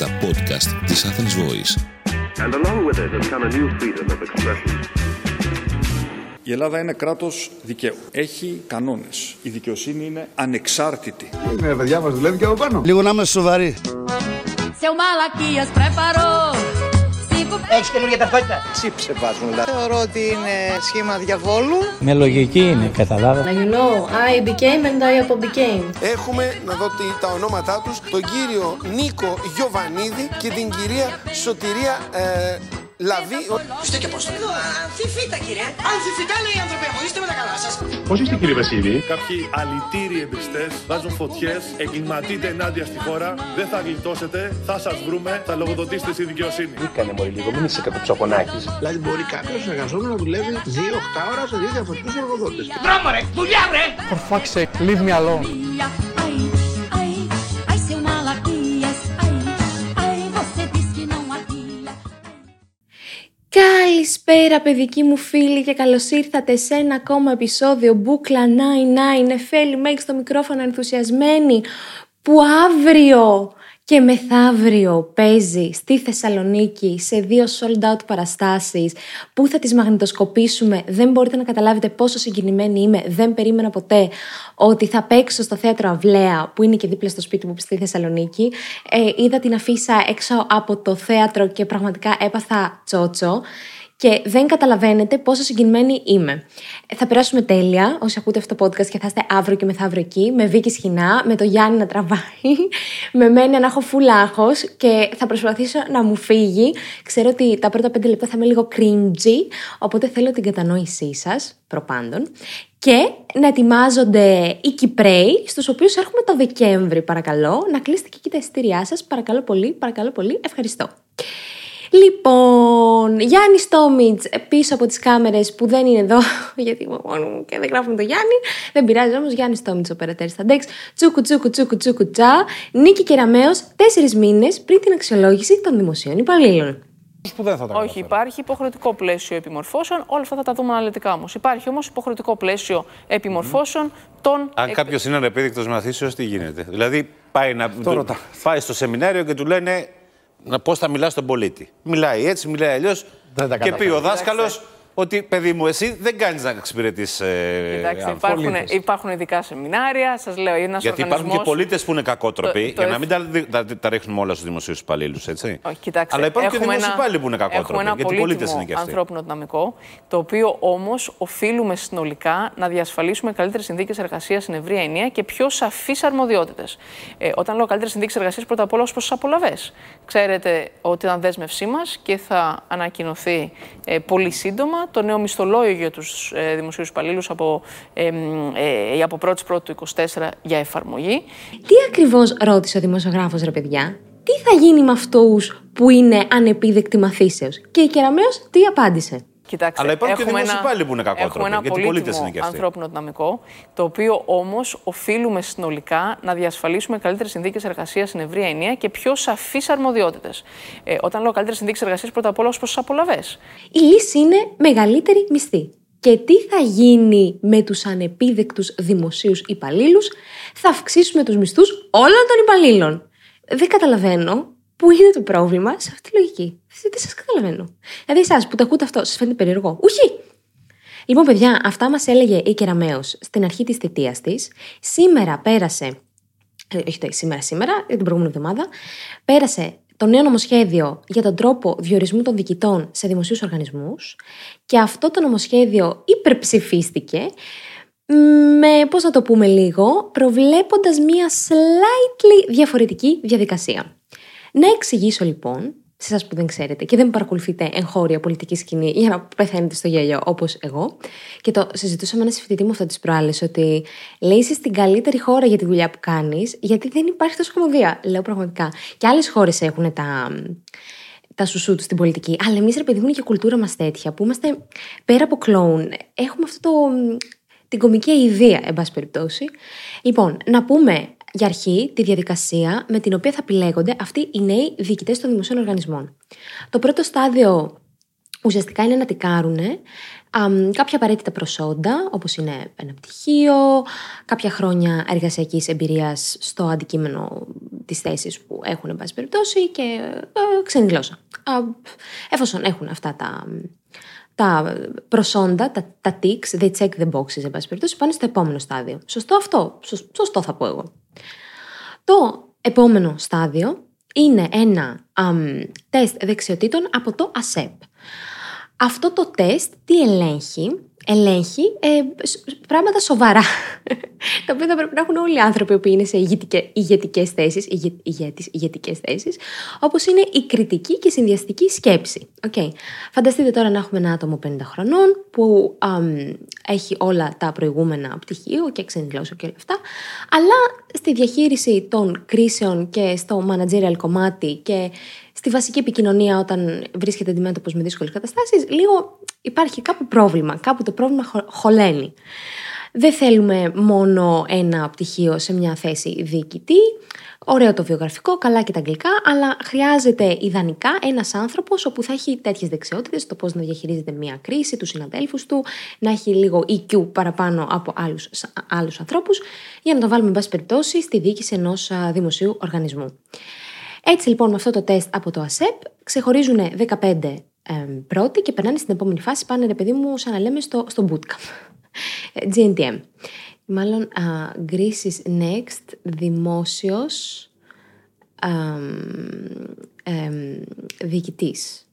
τα podcast της Athens Voice. And along with it has come a new freedom of expression. Η Ελλάδα είναι κράτος δικαίου. Έχει κανόνες. Η δικαιοσύνη είναι ανεξάρτητη. Είναι παιδιά μας δουλεύει και από πάνω. Λίγο να είμαστε σοβαροί. Seu Malaquias preparou cinco Έχεις καινούργια ταυτότητα; Τσίψε βάζουν δηλαδή. Θεωρώ ότι είναι σχήμα διαβόλου. Με λογική είναι, καταλάβα. You know, I became and I became. Έχουμε, να δω τι, τα ονόματά τους, τον κύριο Νίκο Γιοβανίδη και την κυρία Σωτηρία ε, Λαβή. Είστε και πώς το λέω. Αμφιφίτα κύριε. Αμφιφίτα λέει οι άνθρωποι μου. Είστε με τα καλά σας. Πώ είστε κύριε Βασίλη. Κάποιοι αλητήριοι εμπριστές βάζουν φωτιές, εγκληματείτε ενάντια στη χώρα. Δεν θα γλιτώσετε, θα σας βρούμε, θα λογοδοτήσετε στη δικαιοσύννη. Κάνε μόλι λίγο, μην είσαι κατοψακονάκης. Δηλαδή μπορεί κάποιος εργαζόμενος να δουλεύει 2-8 ώρα σε δύο διαφορετικούς εργοδότες. Δρόμο ρε. Δουλειά ρε. For fuck's sake, leave me alone. Καλησπέρα παιδικοί μου φίλοι και καλώς ήρθατε σε ένα ακόμα επεισόδιο Μπούκλα 99 Νεφέλη Μέγι στο μικρόφωνο ενθουσιασμένη που αύριο και μεθαύριο παίζει στη Θεσσαλονίκη σε δύο sold out παραστάσεις που θα τις μαγνητοσκοπήσουμε. Δεν μπορείτε να καταλάβετε πόσο συγκινημένη είμαι. Δεν περίμενα ποτέ ότι θα παίξω στο θέατρο Αυλαία που είναι και δίπλα στο σπίτι μου στη Θεσσαλονίκη. Ε, είδα την αφίσα έξω από το θέατρο και πραγματικά έπαθα τσότσο. Και δεν καταλαβαίνετε πόσο συγκινημένη είμαι. Ε, Θα περάσουμε τέλεια όσοι ακούτε αυτό το podcast και θα είστε αύριο και μεθαύριο εκεί, με Βίκη Σχοινά, με το Γιάννη να τραβάει, με μένα να έχω full άγχος και θα προσπαθήσω να μου φύγει. Ξέρω ότι τα πρώτα πέντε λεπτά θα είμαι λίγο cringy, οπότε θέλω την κατανόησή σας, προπάντων. Και να ετοιμάζονται οι Κυπρέοι, στους οποίους έρχομαι το Δεκέμβρη, παρακαλώ. Να κλείσετε και εκεί τα εισιτήριά σας, παρακαλώ πολύ, παρακαλώ πολύ, ευχαριστώ. Λοιπόν, Γιάννη Στόμιτς πίσω από τις κάμερες που δεν είναι εδώ, γιατί είμαι μόνο μου και δεν γράφουμε το Γιάννη. Δεν πειράζει όμως, Γιάννη Στόμιτς ο περαιτέρω στα ντεξ. Τσούκου τσούκου τσούκου τσούκου τσα. Νίκη Κεραμαίο, τέσσερις μήνες πριν την αξιολόγηση των δημοσίων υπαλλήλων. Που δεν θα τα Όχι, υπάρχει υποχρεωτικό πλαίσιο επιμορφώσεων. Όλα αυτά θα τα δούμε αναλυτικά όμως. Υπάρχει όμως υποχρεωτικό πλαίσιο επιμορφώσεων των. Αν κάποιος είναι ανεπίδεικτο μαθήσεως, τι γίνεται; Δηλαδή, πάει, να, Αυτό ρωτάω. πάει στο σεμινάριο και του λένε πώς θα μιλάς στον πολίτη. Μιλάει έτσι, μιλάει αλλιώς. Δεν τα Και πει καταφέρει. ο δάσκαλος ότι παιδί μου, εσύ δεν κάνεις να εξυπηρετείς. Ε, Εντάξει, ανθρώπους». υπάρχουν, υπάρχουν ειδικά σεμινάρια. Σας λέω, ένας Γιατί υπάρχουν και πολίτες που είναι κακότροποι, Το- το για να εφ- μην τα, τα, τα ρίχνουμε όλα στους δημοσίους υπαλλήλους, έτσι. Όχι, κοιτάξτε, Αλλά υπάρχουν και έχουμε δημόσιοι ένα- υπάλληλοι που είναι κακότροποι. Έχουμε ένα γιατί πολίτες πολύτιμο είναι και αυτοί. ανθρώπινο δυναμικό, το οποίο όμως οφείλουμε συνολικά να διασφαλίσουμε καλύτερες συνθήκες εργασίας στην ευρία ενία και πιο σαφείς αρμοδιότητες. Ε, όταν λέω καλύτερες συνθήκες εργασίας, πρώτα απ' όλα ως προς τις απολαυέ. Ξέρετε ότι ήταν δέσμευσή μας και θα ανακοινωθεί ε, πολύ σύντομα το νέο μισθολόγιο για τους ε, δημοσίους υπαλλήλους από, ε, μ, ε, από 1η Πρώτου του 24 για εφαρμογή. Τι ακριβώς ρώτησε ο δημοσιογράφος, ρε παιδιά, τι θα γίνει με αυτούς που είναι ανεπίδεκτοι μαθήσεως; Και η Κεραμαίο τι απάντησε; Κοιτάξτε, Αλλά υπάρχουν και έχουμε δημόσιοι ένα- υπάλληλοι που είναι κακότροποι, Έχουμε ένα γιατί πολίτες πολύτιμο είναι και αυτοί. ανθρώπινο δυναμικό, το οποίο όμως οφείλουμε συνολικά να διασφαλίσουμε καλύτερες συνθήκες εργασίας στην ευρία ενία και πιο σαφείς αρμοδιότητες. Ε, όταν λέω καλύτερες συνθήκες εργασίας, πρώτα απ' όλα ως προς τις απολαυέ. Η λύση είναι μεγαλύτερη μισθή. Και τι θα γίνει με τους ανεπίδεκτους δημοσίους υπαλλήλους, θα αυξήσουμε τους μισθούς όλων των υπαλλήλων. Δεν καταλαβαίνω πού είναι το πρόβλημα; Σε αυτή τη λογική. Δεν σας καταλαβαίνω. Δηλαδή εσάς που το ακούτε αυτό, σας φαίνεται περίεργο. Ουχή! Λοιπόν, παιδιά, αυτά μας έλεγε η Κεραμέως στην αρχή της θητείας της. Σήμερα πέρασε ε, όχι το σήμερα σήμερα, για την προηγούμενη εβδομάδα, πέρασε το νέο νομοσχέδιο για τον τρόπο διορισμού των διοικητών σε δημοσίους οργανισμούς και αυτό το νομοσχέδιο υπερψηφίστηκε με, πώς να το πούμε λίγο, προβλέποντας μία slightly διαφορετική διαδικασία. Να εξηγήσω λοιπόν, σε εσάς που δεν ξέρετε και δεν παρακολουθείτε εγχώρια πολιτική σκηνή για να πεθαίνετε στο γέλιο όπως εγώ. Και το συζητούσα με ένα συμφιλητή μου αυτό τι προάλλες, ότι λέει είσαι στην καλύτερη χώρα για τη δουλειά που κάνεις, γιατί δεν υπάρχει τόσο κομμωδία. Λέω πραγματικά. Και άλλες χώρες έχουν τα, τα σουσού τους στην πολιτική. Αλλά εμείς, ρε παιδί μου, είναι και η κουλτούρα μας τέτοια, που είμαστε πέρα από κλόουν. Έχουμε αυτό το, την κομική ιδέα, εν πάση περιπτώσει. Λοιπόν, να πούμε για αρχή τη διαδικασία με την οποία θα επιλέγονται αυτοί οι νέοι διοικητές των δημοσίων οργανισμών. Το πρώτο στάδιο ουσιαστικά είναι να τικάρουν αμ, κάποια απαραίτητα προσόντα, όπως είναι ένα πτυχίο, κάποια χρόνια εργασιακής εμπειρίας στο αντικείμενο τι θέσει που έχουν, εν πάση περιπτώσει, και ε, ξένη γλώσσα. Α, εφόσον έχουν αυτά τα, τα προσόντα, τα, τα ticks, they check the boxes, εν πάση περιπτώσει, πάνε στο επόμενο στάδιο. Σωστό αυτό; Σω- Σωστό θα πω εγώ. Το επόμενο στάδιο είναι ένα αμ, τεστ δεξιοτήτων από το ASEP. Αυτό το τεστ τι ελέγχει, ελέγχει ε, σ- πράγματα σοβαρά, τα οποία θα πρέπει να έχουν όλοι οι άνθρωποι που είναι σε ηγετικέ ηγετικές θέσεις, ηγε, ηγέτης, ηγετικές θέσεις, όπως είναι η κριτική και συνδυαστική σκέψη. Okay. Φανταστείτε τώρα να έχουμε ένα άτομο 50 χρονών που αμ, έχει όλα τα προηγούμενα πτυχίο και ξένη γλώσσα και όλα αυτά, αλλά στη διαχείριση των κρίσεων και στο managerial κομμάτι και στη βασική επικοινωνία όταν βρίσκεται αντιμέτωπος με δύσκολες καταστάσεις, λίγο υπάρχει κάπου πρόβλημα, κάπου το πρόβλημα χω- χωλαίνει. Δεν θέλουμε μόνο ένα πτυχίο σε μια θέση διοικητή, ωραίο το βιογραφικό, καλά και τα αγγλικά, αλλά χρειάζεται ιδανικά ένας άνθρωπος όπου θα έχει τέτοιες δεξιότητες, το πώς να διαχειρίζεται μια κρίση, τους συναδέλφους του, να έχει λίγο EQ παραπάνω από άλλους άλλους ανθρώπους, για να το βάλουμε, εν πάση περιπτώσει, στη διοίκηση ενός δημοσίου οργανισμού. Έτσι λοιπόν με αυτό το τεστ από το ΑΣΕΠ ξεχωρίζουν 15 εμ, πρώτοι και περνάνε στην επόμενη φάση, πάνε ρε παιδί μου σαν να λέμε στο, στο bootcamp. Ε, GNTM. Μάλλον α, Greece is next, δημόσιος αμ, εμ, διοικητής.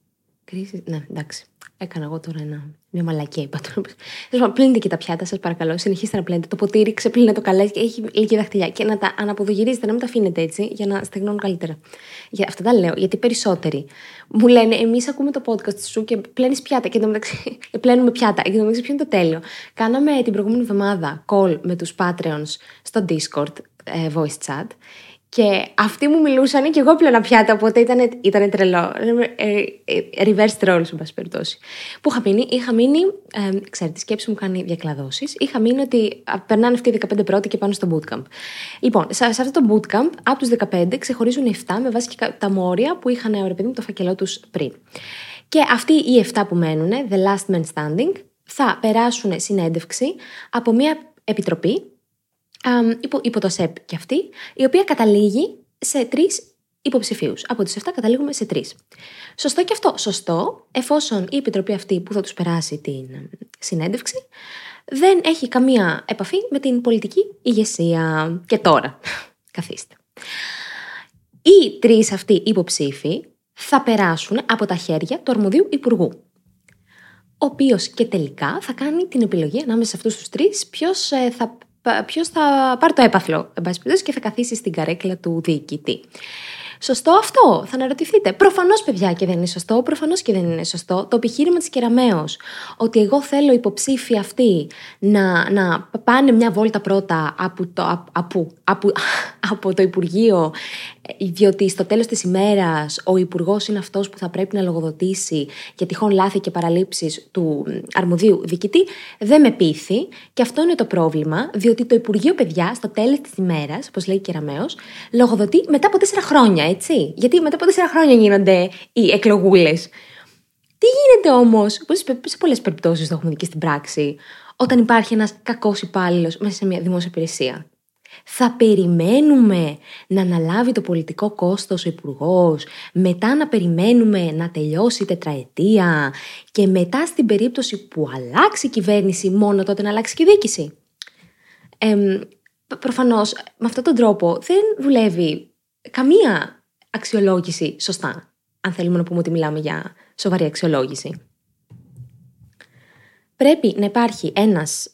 Greece is- ναι, εντάξει. Έκανα εγώ τώρα ένα, μια μαλακία, είπα τώρα. Τέλος πάντων, Πλύνετε και τα πιάτα, σας παρακαλώ. Συνεχίστε να πλύνετε. Το ποτήρι ξεπλύνετε το καλά και έχει λίγη δαχτυλιά. Και να τα αναποδογυρίζετε, να μην τα αφήνετε έτσι, για να στεγνώνουν καλύτερα. Για, αυτά τα λέω, γιατί περισσότεροι μου λένε, εμείς ακούμε το podcast σου και πλένεις πιάτα. Και εντωμεταξύ, πλένουμε πιάτα. Και εντωμεταξύ, ποιο είναι το τέλειο; Κάναμε την προηγούμενη εβδομάδα call με τους Patreons στο Discord, ε, voice chat. Και αυτοί μου μιλούσαν και εγώ πλέον πιάτα, οπότε ήταν, ήταν τρελό. Ε, ε, reverse roles, εν πάση περιπτώσει. Που είχα μείνει, είχα μείνει, ε, ξέρετε, η σκέψη μου κάνει διακλαδώσεις. Είχα μείνει ότι α, περνάνε αυτοί οι 15 πρώτοι και πάνε στο bootcamp. Λοιπόν, σε, σε αυτό το bootcamp, από τους 15 ξεχωρίζουν οι 7 με βάση και κα- τα μόρια που είχαν, ρε παιδί μου, το φακελό τους πριν. Και αυτοί οι 7 που μένουν, the last man standing, θα περάσουν συνέντευξη από μια επιτροπή αμ, υπό, υπό το ΣΕΠ και αυτή, η οποία καταλήγει σε τρεις υποψηφίους. Από τους 7 καταλήγουμε σε τρεις. Σωστό και αυτό. Σωστό, εφόσον η επιτροπή αυτή που θα τους περάσει την ε, συνέντευξη δεν έχει καμία επαφή με την πολιτική ηγεσία. Και τώρα, καθίστε. Οι τρεις αυτοί υποψήφοι θα περάσουν από τα χέρια του αρμοδίου υπουργού ο οποίος και τελικά θα κάνει την επιλογή ανάμεσα σε αυτούς τους τρεις ποιος θα, ποιος θα πάρει το έπαθλο, εν πάση περιπτώσει, και θα καθίσει στην καρέκλα του διοικητή. Σωστό αυτό, θα αναρωτηθείτε. Προφανώς, παιδιά, και δεν είναι σωστό. Προφανώς και δεν είναι σωστό. Το επιχείρημα της Κεραμαίο ότι εγώ θέλω υποψήφοι αυτοί να, να πάνε μια βόλτα πρώτα από το, απ- από, από, από το Υπουργείο, ε, διότι στο τέλος της ημέρας ο Υπουργός είναι αυτός που θα πρέπει να λογοδοτήσει για τυχόν λάθη και παραλήψεις του μ, αρμοδίου διοικητή, δεν με πείθει. Και αυτό είναι το πρόβλημα, διότι το Υπουργείο, παιδιά, στο τέλος της ημέρας, όπως λέει η Κεραμαίο, λογοδοτεί μετά από τέσσερα χρόνια, έτσι. Γιατί μετά από τέσσερα χρόνια γίνονται οι εκλογούλες. Τι γίνεται όμως, σε πολλές περιπτώσεις το έχουμε δει και στην πράξη, όταν υπάρχει ένας κακός υπάλληλος μέσα σε μια δημόσια υπηρεσία; Θα περιμένουμε να αναλάβει το πολιτικό κόστος ο υπουργός, μετά να περιμένουμε να τελειώσει η τετραετία και μετά στην περίπτωση που αλλάξει η κυβέρνηση μόνο τότε να αλλάξει και η διοίκηση. Ε, προφανώς με αυτόν τον τρόπο δεν δουλεύει καμία αξιολόγηση σωστά, αν θέλουμε να πούμε ότι μιλάμε για σοβαρή αξιολόγηση. Πρέπει να υπάρχει ένας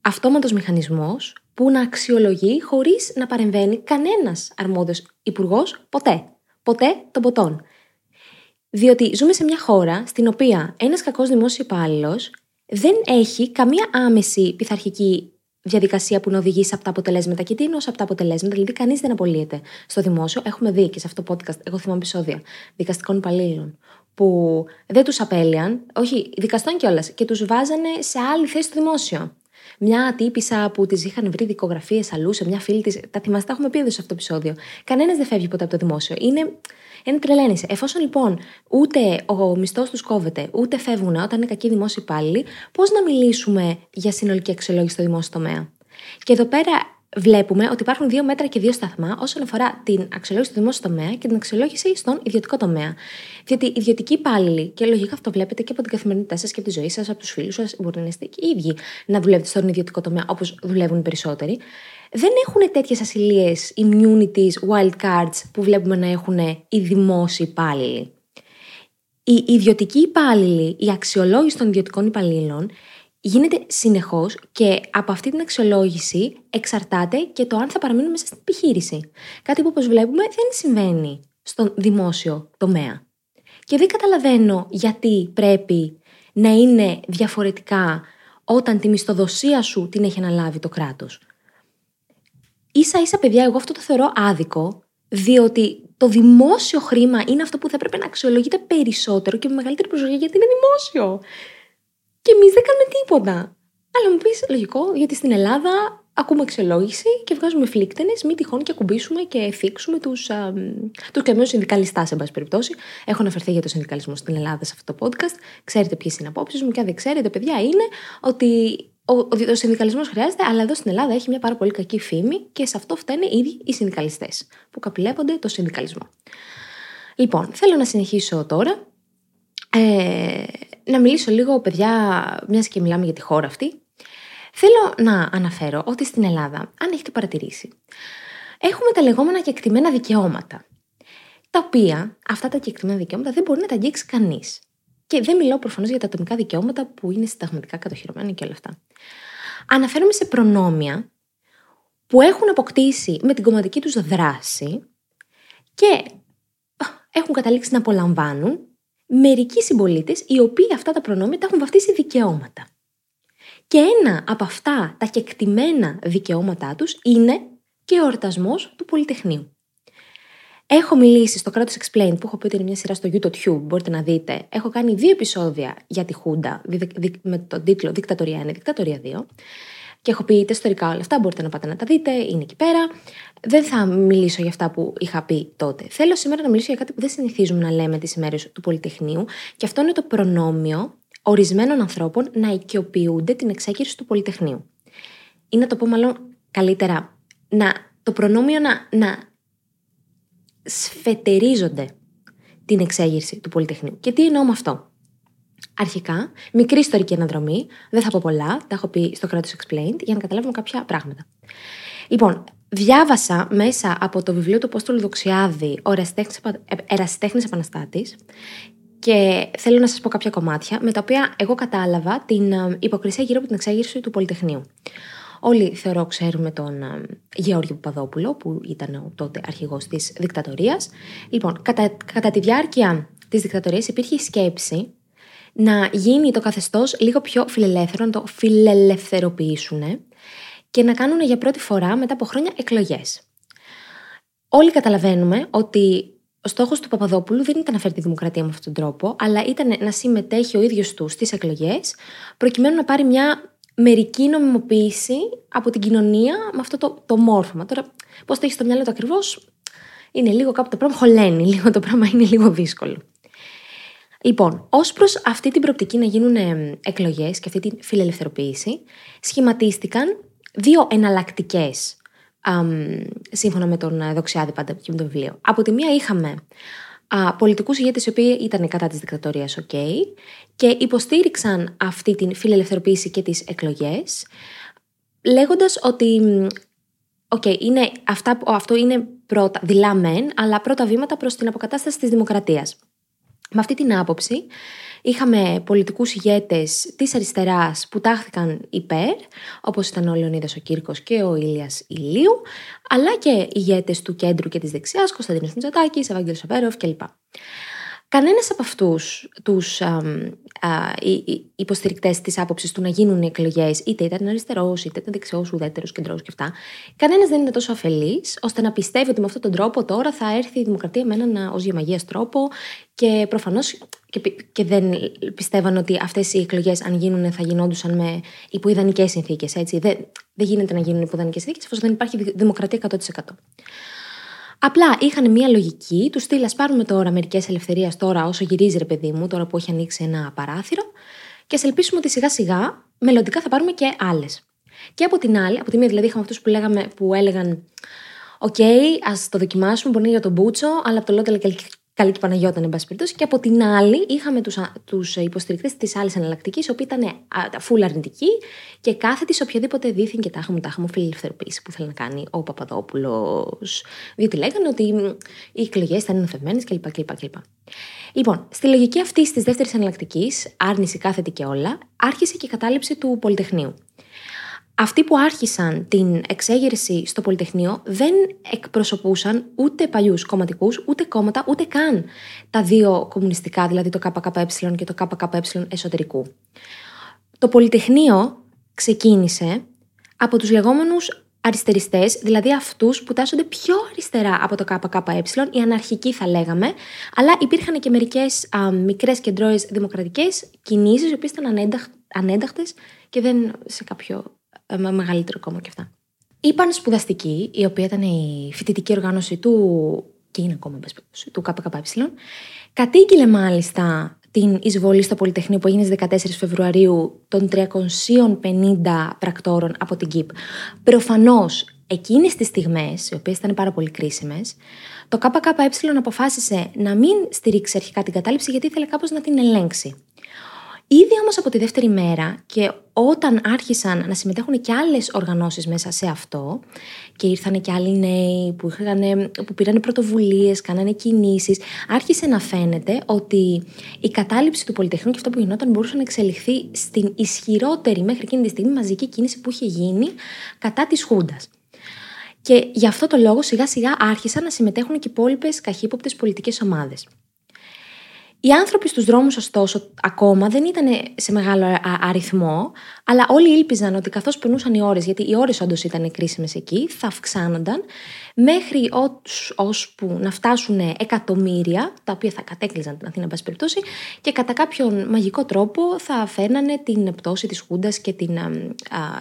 αυτόματος μηχανισμός που να αξιολογεί χωρίς να παρεμβαίνει κανένας αρμόδιος υπουργός ποτέ. Ποτέ των ποτών. Διότι ζούμε σε μια χώρα στην οποία ένας κακός δημόσιος υπάλληλος δεν έχει καμία άμεση πειθαρχική διαδικασία που να οδηγήσει από τα αποτελέσματα. Και τι εννοώ από τα αποτελέσματα, δηλαδή κανείς δεν απολύεται. Στο δημόσιο έχουμε δει και σε αυτό το podcast, εγώ θυμάμαι επεισόδια δικαστικών υπαλλήλων που δεν τους απέλυαν, όχι δικαστών κιόλας, και τους βάζανε σε άλλη θέση στο δημόσιο. Μια τύπησα που τη είχαν βρει δικογραφίες αλλού σε μια φίλη της. Τα θυμάστε, τα έχουμε πει εδώ σε αυτό το επεισόδιο. Κανένας δεν φεύγει ποτέ από το δημόσιο. Είναι, είναι τρελαίνησε. Εφόσον λοιπόν ούτε ο μισθός τους κόβεται, ούτε φεύγουν όταν είναι κακοί δημόσιοι υπάλληλοι, πώς να μιλήσουμε για συνολική αξιολόγηση στο δημόσιο τομέα; Και εδώ πέρα βλέπουμε ότι υπάρχουν δύο μέτρα και δύο σταθμά όσον αφορά την αξιολόγηση του δημόσιου τομέα και την αξιολόγηση στον ιδιωτικό τομέα. Διότι οι ιδιωτικοί υπάλληλοι, και λογικά αυτό βλέπετε και από την καθημερινότητά σας και από τη ζωή σας, από τους φίλους σας, μπορεί να είστε και οι ίδιοι να δουλεύετε στον ιδιωτικό τομέα όπως δουλεύουν οι περισσότεροι, δεν έχουν τέτοιες ασυλίες, immunities, wild cards που βλέπουμε να έχουν οι δημόσιοι υπάλληλοι. Οι ιδιωτικοί υπάλληλοι, η αξιολόγηση των ιδιωτικών υπαλλήλων γίνεται συνεχώς και από αυτή την αξιολόγηση εξαρτάται και το αν θα παραμείνουν μέσα στην επιχείρηση. Κάτι που όπως βλέπουμε δεν συμβαίνει στον δημόσιο τομέα. Και δεν καταλαβαίνω γιατί πρέπει να είναι διαφορετικά όταν τη μισθοδοσία σου την έχει αναλάβει το κράτος. Ίσα ίσα παιδιά εγώ αυτό το θεωρώ άδικο διότι το δημόσιο χρήμα είναι αυτό που θα έπρεπε να αξιολογείται περισσότερο και με μεγαλύτερη προσοχή γιατί είναι δημόσιο. Και εμείς δεν κάνουμε τίποτα. Αλλά μου πεις λογικό, γιατί στην Ελλάδα ακούμε αξιολόγηση και βγάζουμε φλίκτενες, μη τυχόν και ακουμπήσουμε και θίξουμε τους τους κλεμμένους συνδικαλιστάς, σε πάση περιπτώσει. Έχω αναφερθεί για το συνδικαλισμό στην Ελλάδα σε αυτό το podcast. Ξέρετε ποιες είναι οι απόψεις μου και αν δεν ξέρετε, παιδιά, είναι ότι ο, ο, ο συνδικαλισμός χρειάζεται, αλλά εδώ στην Ελλάδα έχει μια πάρα πολύ κακή φήμη και σε αυτό φταίνε ήδη οι συνδικαλιστές που καπηλεύονται το συνδικαλισμό. Λοιπόν, θέλω να συνεχίσω τώρα. Ε, να μιλήσω λίγο, παιδιά, μιας και μιλάμε για τη χώρα αυτή. Θέλω να αναφέρω ότι στην Ελλάδα, αν έχετε παρατηρήσει, έχουμε τα λεγόμενα κεκτημένα δικαιώματα. Τα οποία αυτά τα κεκτημένα δικαιώματα δεν μπορεί να τα αγγίξει κανείς. Και δεν μιλάω προφανώς για τα ατομικά δικαιώματα που είναι συνταγματικά κατοχυρωμένα και όλα αυτά. Αναφέρομαι σε προνόμια που έχουν αποκτήσει με την κομματική τους δράση και έχουν καταλήξει να απολαμβάνουν μερικοί συμπολίτες οι οποίοι αυτά τα προνόμια τα έχουν βαφτίσει δικαιώματα. Και ένα από αυτά τα κεκτημένα δικαιώματά τους είναι και ο εορτασμός του Πολυτεχνείου. Έχω μιλήσει στο κράτος Explain που έχω πει ότι είναι μια σειρά στο YouTube, μπορείτε να δείτε. Έχω κάνει δύο επεισόδια για τη Χούντα με τον τίτλο Δικτατορία 1, Δικτατορία 2. Και έχω πει είτε ιστορικά όλα αυτά, μπορείτε να πάτε να τα δείτε, είναι εκεί πέρα. Δεν θα μιλήσω για αυτά που είχα πει τότε. Θέλω σήμερα να μιλήσω για κάτι που δεν συνηθίζουμε να λέμε τις ημέρες του Πολυτεχνείου, και αυτό είναι το προνόμιο ορισμένων ανθρώπων να οικειοποιούνται την εξέγερση του Πολυτεχνείου. Ή να το πω μάλλον καλύτερα, να, το προνόμιο να, να σφετερίζονται την εξέγερση του Πολυτεχνείου. Και τι εννοώ με αυτό; Αρχικά, μικρή ιστορική αναδρομή, δεν θα πω πολλά, τα έχω πει στο κράτος Explained, για να καταλάβουμε κάποια πράγματα. Λοιπόν, διάβασα μέσα από το βιβλίο του Απόστολου Δοξιάδη, Ο Ερασιτέχνη Επαναστάτης, και θέλω να σας πω κάποια κομμάτια με τα οποία εγώ κατάλαβα την ε, υποκρισία γύρω από την εξέγερση του Πολυτεχνείου. Όλοι θεωρώ ξέρουμε τον ε, Γεώργιο Παπαδόπουλο που ήταν ο τότε αρχηγός της δικτατορίας. Λοιπόν, κατά, κατά τη διάρκεια της δικτατορίας υπήρχε η σκέψη να γίνει το καθεστώς λίγο πιο φιλελεύθερο, να το φιλελευθερωποιήσουν και να κάνουν για πρώτη φορά μετά από χρόνια εκλογές. Όλοι καταλαβαίνουμε ότι ο στόχος του Παπαδόπουλου δεν ήταν να φέρει τη δημοκρατία με αυτόν τον τρόπο, αλλά ήταν να συμμετέχει ο ίδιος του στις εκλογές, προκειμένου να πάρει μια μερική νομιμοποίηση από την κοινωνία με αυτό το, το μόρφωμα. Τώρα, πώς το έχεις στο μυαλό του ακριβώς, είναι λίγο κάπου το πράγμα χωλαίνει, λίγο το πράγμα είναι λίγο δύσκολο. Λοιπόν, ως προς αυτή την προοπτική να γίνουν εκλογές και αυτή τη φιλελευθερωποίηση, σχηματίστηκαν δύο εναλλακτικές σύμφωνα με τον Δοξιάδη πάντα και με το βιβλίο. Από τη μία είχαμε πολιτικούς ηγέτες οι οποίοι ήταν κατά της δικτατορίας, OK, και υποστήριξαν αυτή την φιλελευθερωποίηση και τις εκλογές, λέγοντας ότι. Okay, είναι αυτά, αυτό είναι πρώτα, δειλά μεν, αλλά πρώτα βήματα προς την αποκατάσταση της δημοκρατίας. Με αυτή την άποψη είχαμε πολιτικούς ηγέτες της αριστεράς που τάχθηκαν υπέρ, όπως ήταν ο Λεωνίδας ο Κύρκος και ο Ηλίας Ηλίου, αλλά και ηγέτες του κέντρου και της δεξιάς, Κωνσταντίνος Μητσοτάκης, Ευάγγελος Αβέροφ κλπ. Κανένας από αυτούς τους υποστηρικτές της άποψης του να γίνουν εκλογές, είτε ήταν αριστερός, είτε ήταν δεξιός, ουδέτερος, κεντρός και αυτά, κανένας δεν είναι τόσο αφελής ώστε να πιστεύει ότι με αυτόν τον τρόπο τώρα θα έρθει η δημοκρατία με έναν ως γεμαγία τρόπο και προφανώς και, και δεν πιστεύαν ότι αυτές οι εκλογές, αν γίνουν, θα γινόντουσαν με υπό ιδανικές συνθήκες. Δεν, δεν γίνεται να γίνουν υπό ιδανικές συνθήκες, εφόσον δεν υπάρχει δημοκρατία 100%. Απλά είχαν μία λογική, του στυλ να πάρουμε τώρα μερικές ελευθερίες τώρα όσο γυρίζει ρε παιδί μου, τώρα που έχει ανοίξει ένα παράθυρο, και σε ελπίσουμε ότι σιγά σιγά μελλοντικά θα πάρουμε και άλλες. Και από την άλλη, από τη μία δηλαδή είχαμε αυτούς που, λέγαμε, που έλεγαν Οκ, ας το δοκιμάσουμε, μπορεί να είναι για τον μπούτσο, αλλά από το ολότελα καλή και η Παναγιώταινα, εν πάση περιπτώσει. Και από την άλλη, είχαμε τους τους υποστηρικτές της άλλης εναλλακτικής, οι οποίοι ήταν φουλ αρνητικοί και κάθετοι σε οποιαδήποτε δίθεν και τάχα μου τάχα μου φιλελευθερωποιήσει που θέλει να κάνει ο Παπαδόπουλος. Διότι λέγανε ότι οι εκλογές ήταν νοθευμένε κλπ, κλπ, κλπ. Λοιπόν, στη λογική αυτή της δεύτερης εναλλακτικής, άρνηση κάθετη και όλα, άρχισε και η κατάληψη του Πολυτεχνείου αυτοί που άρχισαν την εξέγερση στο Πολυτεχνείο δεν εκπροσωπούσαν ούτε παλιούς κομματικούς, ούτε κόμματα, ούτε καν τα δύο κομμουνιστικά, δηλαδή το ΚΚΕ και το ΚΚΕ εσωτερικού. Το Πολυτεχνείο ξεκίνησε από τους λεγόμενους αριστεριστές, δηλαδή αυτούς που τάσσονται πιο αριστερά από το ΚΚΕ, οι αναρχικοί θα λέγαμε, αλλά υπήρχαν και μερικές α, μικρές κεντρώες δημοκρατικές κινήσεις, οι οποίες ήταν ανένταχτες και δεν σε κάποιο ε, μεγαλύτερο κόμμα και αυτά. Η Πανσπουδαστική, η οποία ήταν η φοιτητική οργάνωση του και είναι ακόμα του ΚΚΕ, κατήγγειλε μάλιστα την εισβολή στο Πολυτεχνείο που έγινε στις 14 Φεβρουαρίου των 350 πρακτόρων από την ΚΙΠ. Προφανώς εκείνες τις στιγμές, οι οποίες ήταν πάρα πολύ κρίσιμες, το ΚΚΕ αποφάσισε να μην στηρίξει αρχικά την κατάληψη γιατί ήθελε κάπως να την ελέγξει. Ήδη όμως από τη δεύτερη μέρα και όταν άρχισαν να συμμετέχουν και άλλες οργανώσεις μέσα σε αυτό και ήρθαν και άλλοι νέοι που, είχαν, που πήραν πρωτοβουλίες, κάνανε κινήσεις, άρχισε να φαίνεται ότι η κατάληψη του Πολυτεχνείου και αυτό που γινόταν μπορούσε να εξελιχθεί στην ισχυρότερη μέχρι εκείνη τη στιγμή μαζική κίνηση που είχε γίνει κατά της Χούντας. Και γι' αυτό το λόγο σιγά σιγά άρχισαν να συμμετέχουν και υπόλοιπες καχύποπτες πολιτικές ομάδες. Οι άνθρωποι στους δρόμους ωστόσο ακόμα δεν ήταν σε μεγάλο αριθμό, αλλά όλοι ήλπιζαν ότι καθώς περνούσαν οι ώρες, γιατί οι ώρες όντως ήταν κρίσιμες εκεί, θα αυξάνονταν μέχρι ώσπου να φτάσουν εκατομμύρια, τα οποία θα κατέκλυζαν την Αθήνα, εν περιπτώσει, και κατά κάποιον μαγικό τρόπο θα φέρνανε την πτώση της Χούντας και την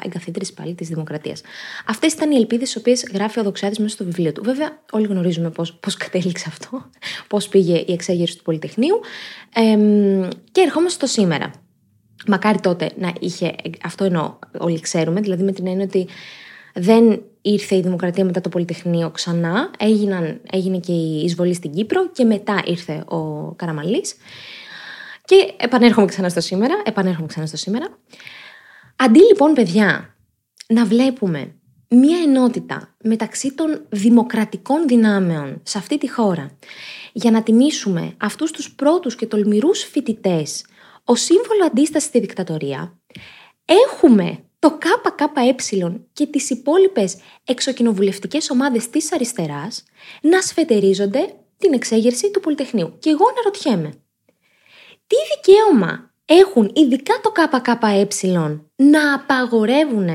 εγκαθίδρυση πάλι της Δημοκρατίας. Αυτές ήταν οι ελπίδες, τι οποίες γράφει ο Δοξάτη μέσα στο βιβλίο του. Βέβαια, όλοι γνωρίζουμε πώς πώς κατέληξε αυτό, πώς πήγε η εξέγερση του Πολυτεχνείου. Ε, και ερχόμαστε στο σήμερα. Μακάρι τότε να είχε, αυτό εννοώ, όλοι ξέρουμε, δηλαδή με την έννοια ότι δεν ήρθε η δημοκρατία μετά το Πολυτεχνείο ξανά, έγιναν, έγινε και η εισβολή στην Κύπρο και μετά ήρθε ο Καραμαλής. Και επανέρχομαι ξανά στο σήμερα, επανέρχομαι ξανά στο σήμερα. Αντί λοιπόν παιδιά να βλέπουμε μία ενότητα μεταξύ των δημοκρατικών δυνάμεων σε αυτή τη χώρα για να τιμήσουμε αυτούς τους πρώτους και τολμηρούς φοιτητές ως σύμβολο αντίστασης στη δικτατορία, έχουμε το ΚΚΕ και τις υπόλοιπες εξοκοινοβουλευτικές ομάδες της αριστεράς να σφετερίζονται την εξέγερση του Πολυτεχνείου. Και εγώ αναρωτιέμαι, τι δικαίωμα έχουν ειδικά το ΚΚΕ να απαγορεύουν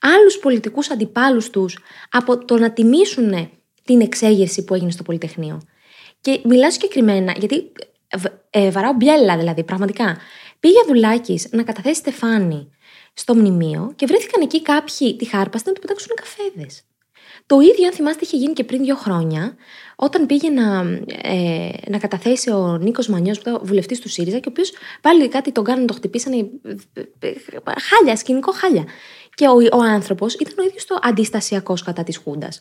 άλλους πολιτικούς αντιπάλους τους από το να τιμήσουν την εξέγερση που έγινε στο Πολυτεχνείο. Και μιλάω συγκεκριμένα, γιατί ε, βαράω μπιέλα δηλαδή, πραγματικά. Πήγε δουλάκι να καταθέσει στεφάνι στο μνημείο και βρέθηκαν εκεί κάποιοι τη χάρπασταν να του πετάξουν καφέδες. Το ίδιο, αν θυμάστε, είχε γίνει και πριν δύο χρόνια, όταν πήγε να, ε, να καταθέσει ο Νίκος Μανιός, που ήταν βουλευτής του ΣΥΡΙΖΑ, και ο οποίος πάλι κάτι τον κάνανε, το χτυπήσανε. Ε, χάλια, σκηνικό χάλια. Και ο, ο άνθρωπος ήταν ο ίδιος το αντιστασιακός κατά της Χούντας.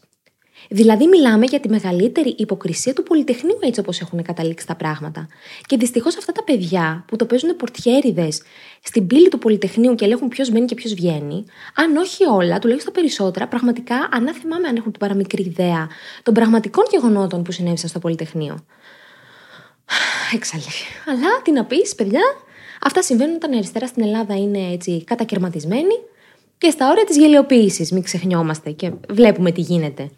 Δηλαδή, μιλάμε για τη μεγαλύτερη υποκρισία του Πολυτεχνείου, έτσι όπως έχουν καταλήξει τα πράγματα. Και δυστυχώς αυτά τα παιδιά που το παίζουν πορτιέριδες στην πύλη του Πολυτεχνείου και ελέγχουν ποιος μπαίνει και ποιος βγαίνει, αν όχι όλα, τουλάχιστον περισσότερα, πραγματικά ανάθεμάμε αν έχουν την παραμικρή ιδέα των πραγματικών γεγονότων που συνέβησαν στο Πολυτεχνείο. Έξαλλη. Αλλά τι να πεις, παιδιά, αυτά συμβαίνουν όταν η αριστερά στην Ελλάδα είναι έτσι κατακαιρματισμένη και στα όρια της γελιοποίησης. Μην ξεχνιόμαστε και βλέπουμε τι γίνεται.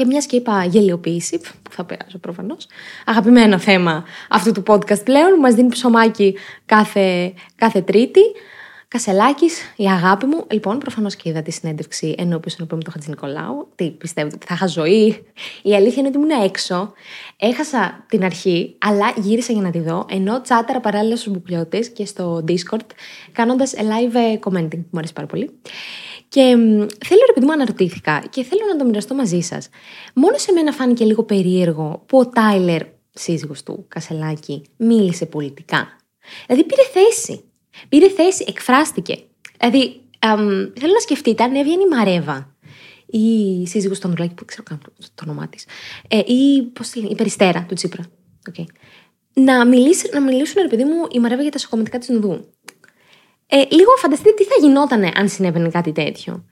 Και μιας και είπα γελιοποίηση, που θα περάσω προφανώς, αγαπημένο θέμα αυτού του podcast πλέον, που μας δίνει ψωμάκι κάθε, κάθε Τρίτη. Κασελάκης, η αγάπη μου. Λοιπόν, προφανώς και είδα τη συνέντευξη ενώπιον στον οποίο με το Χατζη Νικολάου. Τι πιστεύετε, ότι θα είχα ζωή; Η αλήθεια είναι ότι ήμουν έξω. Έχασα την αρχή, αλλά γύρισα για να τη δω. Ενώ τσάταρα παράλληλα στους μπουκλιώτες και στο Discord, κάνοντας live commenting, που μου αρέσει πάρα πολύ. Και θέλω, επειδή μου αναρωτήθηκα και θέλω να το μοιραστώ μαζί σας. Μόνο σε μένα φάνηκε λίγο περίεργο που ο Τάιλερ, σύζυγος του Κασελάκη, μίλησε πολιτικά. Δηλαδή πήρε θέση. Πήρε θέση, εκφράστηκε. Δηλαδή, Αμ, θέλω να σκεφτείτε αν έβγαινε η Μαρέβα, η σύζυγος του Ανδρουλάκη, που δεν ξέρω καν το όνομά της, ε, ή πώς τη λένε, η Περιστέρα του Τσίπρα. Okay. Να, μιλήσει, να μιλήσουν, ρε παιδί μου, η Μαρέβα για τα σοκομετικά της Νουδού. Ε, λίγο φανταστείτε τι θα γινόταν αν συνέβαινε κάτι τέτοιο.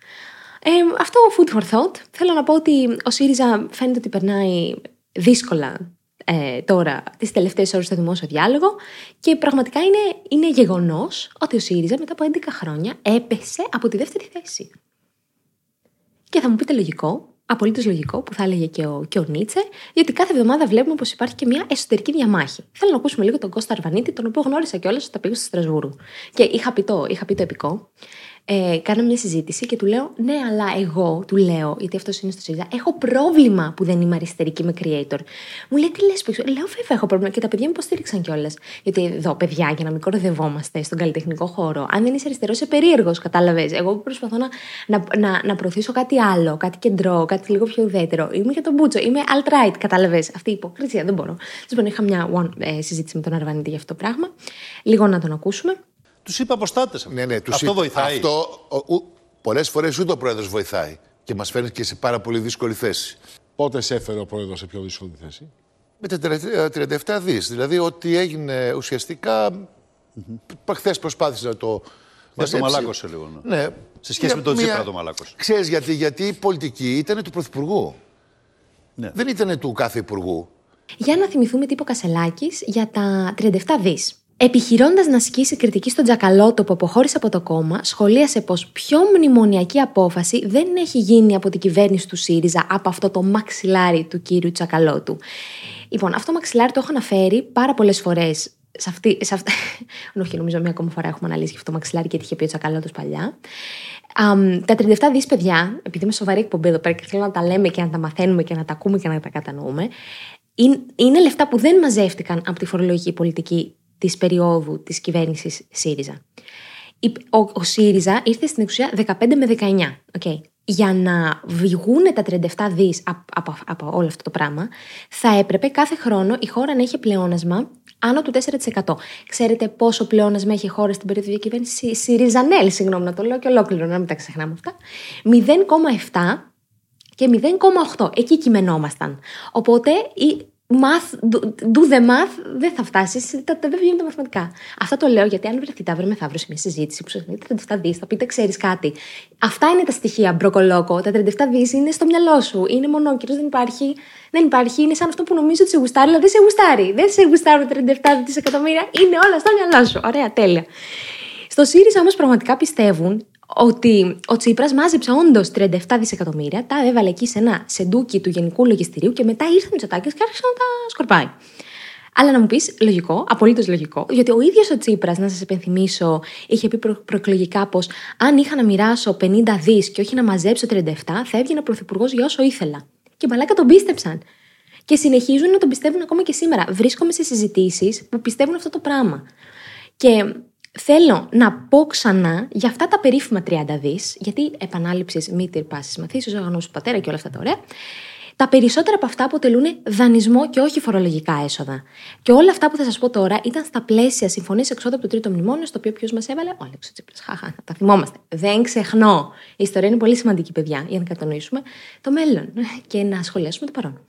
Ε, αυτό food for thought. Θέλω να πω ότι ο ΣΥΡΙΖΑ φαίνεται ότι περνάει δύσκολα ε, τώρα τις τελευταίες ώρες στο δημόσιο διάλογο και πραγματικά είναι, είναι γεγονός ότι ο ΣΥΡΙΖΑ μετά από 11 χρόνια έπεσε από τη δεύτερη θέση. Και θα μου πείτε λογικό, απολύτως λογικό, που θα έλεγε και ο, και ο Νίτσε, γιατί κάθε εβδομάδα βλέπουμε πως υπάρχει και μια εσωτερική διαμάχη. Θέλω να ακούσουμε λίγο τον Κώστα Αρβανίτη, τον οποίο γνώρισα κιόλας όταν πήγα στο Στρασβούργο. Και είχα πει το, είχα πει το επικό ε, κάναμε μια συζήτηση και του λέω, ναι, αλλά εγώ του λέω, γιατί αυτός είναι στο ΣΥΡΙΖΑ, έχω πρόβλημα που δεν είμαι αριστερή και είμαι creator. Μου λέει, τι λες, που Λέω, βέβαια, έχω πρόβλημα. Και τα παιδιά μου υποστήριξαν κιόλας. Γιατί εδώ, παιδιά, για να μην κοροϊδευόμαστε στον καλλιτεχνικό χώρο, αν δεν είσαι αριστερός, είσαι περίεργος, κατάλαβες. Εγώ προσπαθώ να, να, να, να προωθήσω κάτι άλλο, κάτι κεντρό, κάτι λίγο πιο ουδέτερο. Είμαι για τον Μπούτσο, είμαι alt-right, κατάλαβες. Αυτή η υποκρισία δεν μπορώ. Λοιπόν, είχα μια one, ε, συζήτηση με τον Αρβανίτη για αυτό το πράγμα. Λίγο να τον ακούσουμε. Τους είπα αποστάτε. Ναι, ναι, τους Αυτό είπα- βοηθάει. Αυτό πολλές φορές ούτε ο πρόεδρος βοηθάει. Και μας φέρνει και σε πάρα πολύ δύσκολη θέση. Πότε σε έφερε ο πρόεδρος σε πιο δύσκολη θέση; Με τα 37 δις. Δηλαδή, ότι έγινε ουσιαστικά. Χθες προσπάθησε να το. Μας το μαζέψει. μαλάκωσε λίγο, ναι. Ναι. Σε σχέση με τον Μια- Τσίπρα το μαλάκωσε. Ξέρεις γιατί, γιατί η πολιτική ήταν του Πρωθυπουργού. Ναι. Δεν ήταν του κάθε υπουργού. Για να θυμηθούμε τι είπε ο Κασελάκης για τα 37 δις. Επιχειρώντας να ασκήσει κριτική στον Τζακαλώτο που αποχώρησε από το κόμμα, σχολίασε πως πιο μνημονιακή απόφαση δεν έχει γίνει από την κυβέρνηση του ΣΥΡΙΖΑ από αυτό το μαξιλάρι του κύριου Τζακαλώτου. Λοιπόν, αυτό το μαξιλάρι το έχω αναφέρει πάρα πολλές φορές. Σε αυτή, σε αυτή... Όχι, νομίζω μία ακόμα φορά έχουμε αναλύσει αυτό το μαξιλάρι και τι είχε πει ο Τσακαλώτο παλιά. Αμ, τα 37 δις παιδιά, επειδή είμαι σοβαρή εκπομπή εδώ πέρα και θέλω να τα λέμε και να τα μαθαίνουμε και να τα ακούμε και να τα κατανοούμε, είναι, είναι λεφτά που δεν μαζεύτηκαν από τη φορολογική πολιτική της περίοδου της κυβέρνησης ΣΥΡΙΖΑ. Η- Ο, ο ΣΥΡΙΖΑ ήρθε στην εξουσία 15 με 19. Okay. Για να βγουν τα 37 δις από, από, από όλο αυτό το πράγμα, θα έπρεπε κάθε χρόνο η χώρα να έχει πλεόνασμα άνω του 4%. Ξέρετε πόσο πλεόνασμα έχει η χώρα στην περίοδο διακυβέρνησης ΣΥΡΙΖΑΝΕΛ, συγγνώμη να το λέω και ολόκληρο, να μην τα ξεχνάμε αυτά. 0,7 και 0,8. Εκεί κειμενόμασταν. Οπότε η math, do, do the math δεν θα φτάσεις, δεν βγαίνουν τα μαθηματικά. Αυτό το λέω γιατί αν βρεθείτε αύριο μεθαύριο σε μια συζήτηση που σας λέει 37 δι, θα πείτε ξέρεις κάτι. Αυτά είναι τα στοιχεία μπροκολόκο. Τα 37 δις είναι στο μυαλό σου. Είναι μονόκυρος, δεν υπάρχει. Δεν υπάρχει. Είναι σαν αυτό που νομίζω ότι σε γουστάρει, αλλά δεν σε γουστάρει. Δεν σε γουστάρουν 37 δισεκατομμύρια. Είναι όλα στο μυαλό σου. Ωραία, τέλεια. Στο ΣΥΡΙΖΑ όμως πραγματικά πιστεύουν ότι ο Τσίπρας μάζεψε όντως 37 δισεκατομμύρια, τα έβαλε εκεί σε ένα σεντούκι του Γενικού Λογιστηρίου και μετά ήρθε ο Μητσοτάκη και άρχισε να τα σκορπάει. Αλλά να μου πεις λογικό, απολύτως λογικό, γιατί ο ίδιος ο Τσίπρας, να σας υπενθυμίσω, είχε πει προ- προεκλογικά πως αν είχα να μοιράσω 50 δις και όχι να μαζέψω 37, θα έβγαινα πρωθυπουργός για όσο ήθελα. Και μαλάκα τον πίστεψαν. Και συνεχίζουν να τον πιστεύουν ακόμα και σήμερα. Βρίσκομαι σε συζητήσεις που πιστεύουν αυτό το πράγμα. Και θέλω να πω ξανά για αυτά τα περίφημα 30 δις, γιατί επανάληψη μήτυρ πάση μαθήσεω, οργανώσει του πατέρα και όλα αυτά τα ωραία. Τα περισσότερα από αυτά αποτελούν δανεισμό και όχι φορολογικά έσοδα. Και όλα αυτά που θα σας πω τώρα ήταν στα πλαίσια συμφωνίας εξόδου από το τρίτο μνημόνιο, στο οποίο ποιος μας έβαλε, ο Αλέξος Τσίπρας. Χαχά, να τα θυμόμαστε. Δεν ξεχνώ. Η ιστορία είναι πολύ σημαντική, παιδιά, για να κατανοήσουμε το μέλλον και να σχολιάσουμε το παρόν.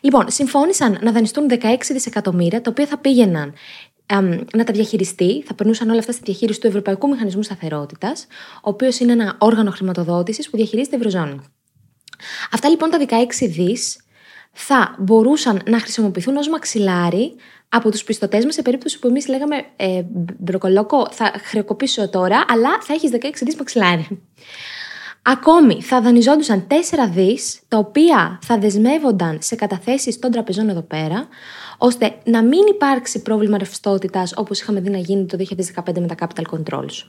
Λοιπόν, συμφώνησαν να δανειστούν 16 δισεκατομμύρια, τα οποία θα πήγαιναν εμ, να τα διαχειριστεί, θα περνούσαν όλα αυτά στη διαχείριση του Ευρωπαϊκού Μηχανισμού Σταθερότητας, ο οποίος είναι ένα όργανο χρηματοδότησης που διαχειρίζεται η Ευρωζώνη. Αυτά λοιπόν τα 16 δις θα μπορούσαν να χρησιμοποιηθούν ως μαξιλάρι από τους πιστωτές μας σε περίπτωση που εμείς λέγαμε ε, μπροκολόκο θα χρεοκοπήσω τώρα αλλά θα έχεις 16 δις μαξιλάρι. Ακόμη θα δανειζόντουσαν 4 δις τα οποία θα δεσμεύονταν σε καταθέσεις των τραπεζών εδώ πέρα ώστε να μην υπάρξει πρόβλημα ρευστότητας όπως είχαμε δει να γίνει το 2015 με τα capital controls.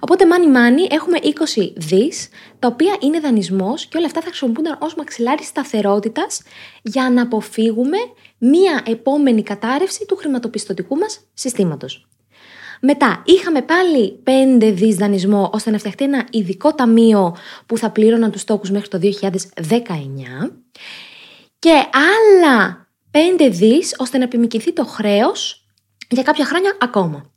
Οπότε, money money, έχουμε 20 δις, τα οποία είναι δανεισμός και όλα αυτά θα χρησιμοποιούνταν ως μαξιλάρι σταθερότητας για να αποφύγουμε μία επόμενη κατάρρευση του χρηματοπιστωτικού μας συστήματος. Μετά είχαμε πάλι 5 δις δανεισμό ώστε να φτιαχτεί ένα ειδικό ταμείο που θα πλήρωναν τους στόχους μέχρι το 2019 και άλλα 5 δις ώστε να επιμηκυνθεί το χρέος για κάποια χρόνια ακόμα.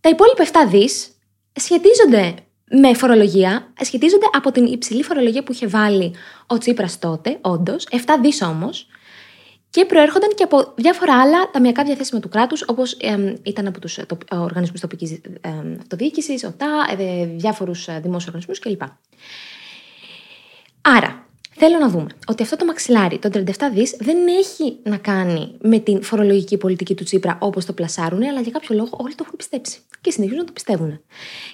Τα υπόλοιπα 7 δις σχετίζονται με φορολογία σχετίζονται από την υψηλή φορολογία που είχε βάλει ο Τσίπρας τότε, όντως, 7 δις όμως, και προέρχονταν και από διάφορα άλλα ταμιακά διαθέσιμα του κράτους, όπως εμ, ήταν από τους ε, τοπ- ε, οργανισμούς τοπικής εμ, αυτοδιοίκησης, ΟΤΑ, ε, διάφορους ε, δημόσιους οργανισμούς κλπ. Άρα, θέλω να δούμε ότι αυτό το μαξιλάρι, το 37 δις, δεν έχει να κάνει με την φορολογική πολιτική του Τσίπρα όπως το πλασάρουν, αλλά για κάποιο λόγο όλοι το έχουν πιστέψει και συνεχίζουν να το πιστεύουν.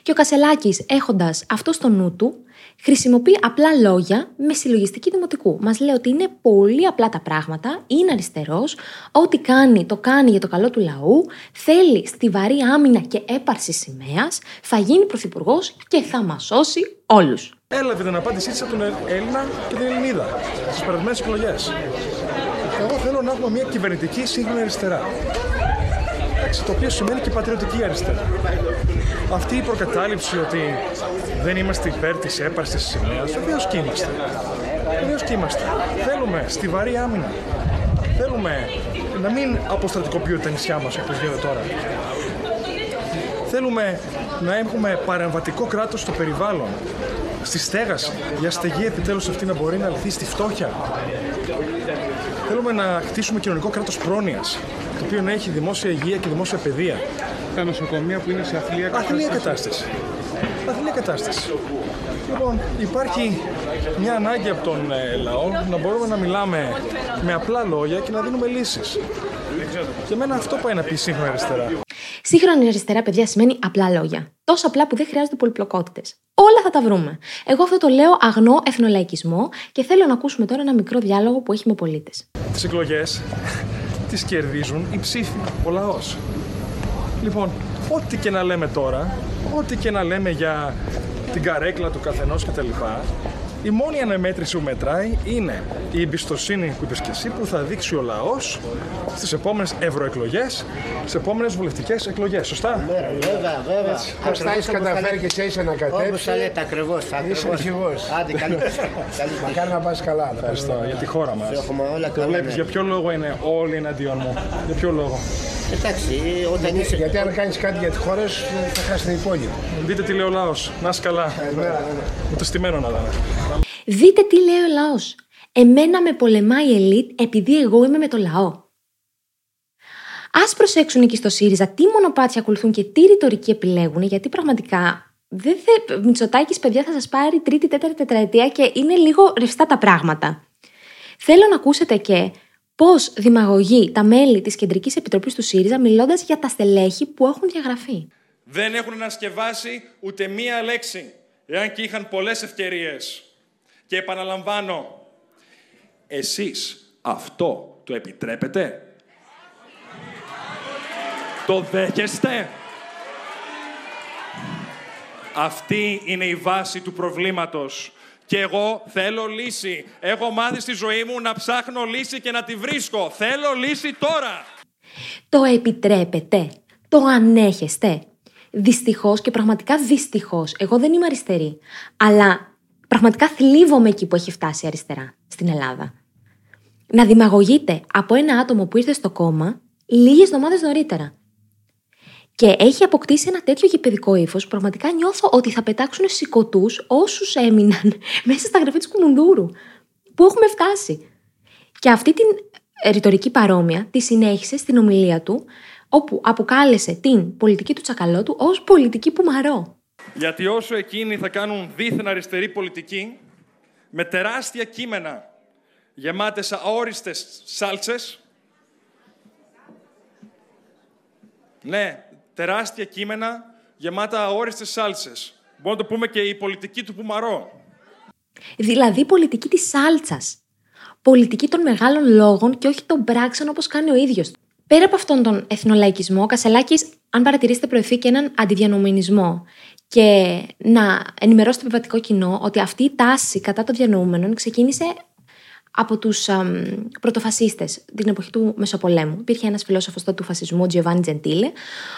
Και ο Κασελάκης, έχοντας αυτό στο νου του, χρησιμοποιεί απλά λόγια με συλλογιστική δημοτικού. Μας λέει ότι είναι πολύ απλά τα πράγματα, είναι αριστερός, ό,τι κάνει το κάνει για το καλό του λαού, θέλει στιβαρή άμυνα και έπαρση σημαίας, θα γίνει πρωθυπουργός και θα μας σώσει όλους. Έλαβε την απάντησή της από τον Έλληνα και την Ελληνίδα στις περασμένες εκλογές. Εγώ θέλω να έχουμε μια κυβερνητική σύγχρονη αριστερά. Εντάξει, το οποίο σημαίνει και πατριωτική αριστερά. Αυτή η προκατάληψη ότι δεν είμαστε υπέρ της έπαρση της σημαίας, βεβαίως και είμαστε. Βεβαίως και είμαστε. Θέλουμε στιβαρή άμυνα. Θέλουμε να μην αποστρατικοποιούνται τα νησιά μας όπως γίνεται τώρα. Θέλουμε να έχουμε παρεμβατικό κράτος στο περιβάλλον, στη στέγαση, η αστεγή επιτέλους αυτή να μπορεί να λυθεί στη φτώχεια. Θέλουμε να χτίσουμε κοινωνικό κράτος πρόνοιας, το οποίο να έχει δημόσια υγεία και δημόσια παιδεία. Τα νοσοκομεία που είναι σε αθλία κατάσταση. Αθλία κατάσταση. Αθλία κατάσταση. Λοιπόν, υπάρχει μια ανάγκη από τον ε, λαό να μπορούμε να μιλάμε με απλά λόγια και να δίνουμε λύσεις. Και εμένα αυτό πάει να πει σύγχρονα αριστερά. Σύγχρονη αριστερά, παιδιά, σημαίνει απλά λόγια. Τόσο απλά που δεν χρειάζονται πολυπλοκότητες. Όλα θα τα βρούμε. Εγώ αυτό το λέω αγνό εθνολαϊκισμό και θέλω να ακούσουμε τώρα ένα μικρό διάλογο που έχει με πολίτες. Τις εκλογές τις κερδίζουν οι ψήφοι, ο λαός. Λοιπόν, ό,τι και να λέμε τώρα, ό,τι και να λέμε για την καρέκλα του καθενός κτλ. Η μόνη αναμέτρηση που μετράει είναι η εμπιστοσύνη που είπες και εσύ που θα δείξει ο λαός στις επόμενες ευρωεκλογές, στις επόμενες βουλευτικές εκλογές. Σωστά; Βέβαια, βέβαια. Αν τα έχεις καταφέρει και σε έχει ανακατέψει. Όπως τα λέτε, ακριβώς, Είσαι ακριβώς. αρχηγός. Άντε, καλή. καλή. Μακάρι να πας καλά. Ευχαριστώ για τη χώρα μας. Σε έχουμε όλα καλά, Βλέπεις ναι. για ποιο λόγο είναι όλοι εναντίον μου; Για ποιο λόγο; Εντάξει, όταν είσαι... Γιατί αν κάνεις κάτι για τη χώρα σου θα χάσει την υπόλοιπη. Δείτε τι λέει ο λαός. Να είσαι καλά. Με το στημένο να δάμε. Δείτε τι λέει ο λαός. Εμένα με πολεμάει η ελίτ επειδή εγώ είμαι με το λαό. Α προσέξουν εκεί στο ΣΥΡΙΖΑ τι μονοπάτια ακολουθούν και τι ρητορική επιλέγουν, γιατί πραγματικά δεν θε... Μητσοτάκης, παιδιά, θα σας πάρει τρίτη, τέταρτη τετραετία και είναι λίγο ρευστά τα πράγματα. Θέλω να ακούσετε και πώς δημαγωγεί τα μέλη της Κεντρικής Επιτροπής του ΣΥΡΙΖΑ μιλώντας για τα στελέχη που έχουν διαγραφεί. Δεν έχουν ανασκευάσει ούτε μία λέξη, εάν και είχαν πολλές ευκαιρίες. Και επαναλαμβάνω, εσείς αυτό το επιτρέπετε; Το δέχεστε; Αυτή είναι η βάση του προβλήματος. Και εγώ θέλω λύση. Έχω μάθει στη ζωή μου να ψάχνω λύση και να τη βρίσκω. Θέλω λύση τώρα. Το επιτρέπετε; Το ανέχεστε; Δυστυχώς και πραγματικά δυστυχώς. Εγώ δεν είμαι αριστερή. Αλλά πραγματικά θλίβομαι εκεί που έχει φτάσει η αριστερά στην Ελλάδα. Να δημαγωγείτε από ένα άτομο που ήρθε στο κόμμα λίγες εβδομάδες νωρίτερα. Και έχει αποκτήσει ένα τέτοιο γηπαιδικό ύφος που πραγματικά νιώθω ότι θα πετάξουν σηκωτούς όσους έμειναν μέσα στα γραφεία του Κουμουντούρου. Πού έχουμε φτάσει. Και αυτή την ρητορική παρόμοια τη συνέχισε στην ομιλία του, όπου αποκάλεσε την πολιτική του τσακαλώτου ως πολιτική πουμαρό. Γιατί όσο εκείνοι θα κάνουν δίθεν αριστερή πολιτική, με τεράστια κείμενα γεμάτες αόριστες σάλτσες, ναι, τεράστια κείμενα γεμάτα αόριστες σάλτσες. Μπορούμε να το πούμε και η πολιτική του Πουμαρό. Δηλαδή πολιτική της σάλτσας. Πολιτική των μεγάλων λόγων και όχι των πράξεων όπως κάνει ο ίδιος. Πέρα από αυτόν τον εθνολαϊκισμό, ο Κασελάκης, αν παρατηρήσετε, προωθεί και έναν αντιδιανοούμενισμό. Και να ενημερώσει το επιβατικό κοινό ότι αυτή η τάση κατά των διανοούμενων ξεκίνησε από τους πρωτοφασίστες την εποχή του Μεσοπολέμου. Υπήρχε ένας φιλόσοφος του φασισμού, Τζιοβάνι Τζεντήλε, ο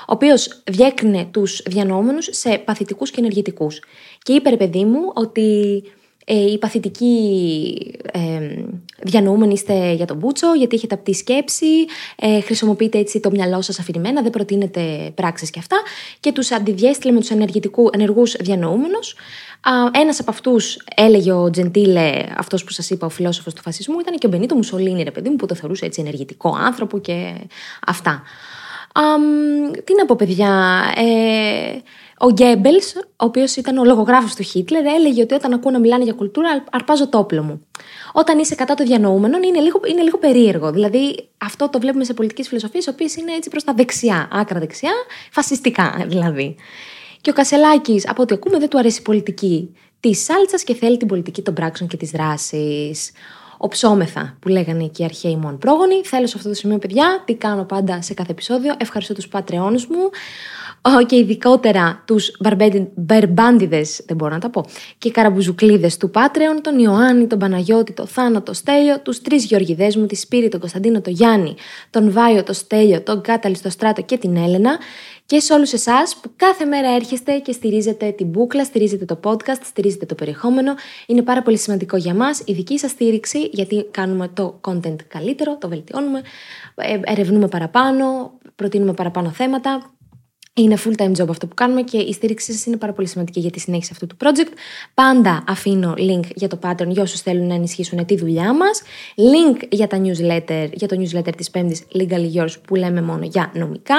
οποίος διέκρινε τους διανοούμενους σε παθητικούς και ενεργητικούς. Και είπε, ρε παιδί μου, ότι ε, οι παθητικοί ε, διανοούμενοι είστε για τον μπούτσο, γιατί έχετε απτή σκέψη, ε, χρησιμοποιείτε έτσι το μυαλό σας αφηρημένα, δεν προτείνετε πράξεις και αυτά και τους αντιδιέστηλε με τους ενεργούς διανοούμενους. Ένας από αυτούς έλεγε ο Τζεντήλε, αυτός που σας είπα, ο φιλόσοφος του φασισμού, ήταν και ο Μπενίτο Μουσολίνη, ρε παιδί μου, που το θεωρούσε έτσι ενεργητικό άνθρωπο και αυτά. τι να πω, παιδιά. Ε, ο Γκέμπελς, ο οποίος ήταν ο λογογράφος του Χίτλερ, έλεγε ότι όταν ακούω να μιλάνε για κουλτούρα, αρπάζω το όπλο μου. Όταν είσαι κατά των διανοούμενων, είναι λίγο, είναι λίγο περίεργο. Δηλαδή, αυτό το βλέπουμε σε πολιτικές φιλοσοφίες, οι οποίες είναι έτσι προς τα δεξιά, άκρα δεξιά, φασιστικά δηλαδή. Και ο Κασελάκης, από ό,τι ακούμε, δεν του αρέσει η πολιτική της σάλτσας και θέλει την πολιτική των πράξεων και της δράσης. Οψόμεθα, που λέγανε και οι αρχαίοι μου πρόγονοι. Θέλω σε αυτό το σημείο, παιδιά, τι κάνω πάντα σε κάθε επεισόδιο. Ευχαριστώ τους πατρεώνου μου και ειδικότερα τους μπερμπάντιδες, δεν μπορώ να τα πω, και καραμπουζουκλίδες του Πάτρεων, τον Ιωάννη, τον Παναγιώτη, τον Θάνο, τον Στέλιο, τους τρεις Γεωργιδές μου, τη Σπύρη, τον Κωνσταντίνο, τον Γιάννη, τον Βάιο, τον Στέλιο, τον Κάταλη, τον Στράτο και την Έλενα. Και σε όλους εσάς που κάθε μέρα έρχεστε και στηρίζετε την μπούκλα, στηρίζετε το podcast, στηρίζετε το περιεχόμενο. Είναι πάρα πολύ σημαντικό για μας η δική σας στήριξη, γιατί κάνουμε το content καλύτερο, το βελτιώνουμε, ε, ερευνούμε παραπάνω, προτείνουμε παραπάνω θέματα. Είναι full time job αυτό που κάνουμε και η στήριξή σας είναι πάρα πολύ σημαντική για τη συνέχιση αυτού του project. Πάντα αφήνω link για το pattern για όσους θέλουν να ενισχύσουν τη δουλειά μας. Link για τα newsletter, για το newsletter της Πέμπτης Legally Yours που λέμε μόνο για νομικά.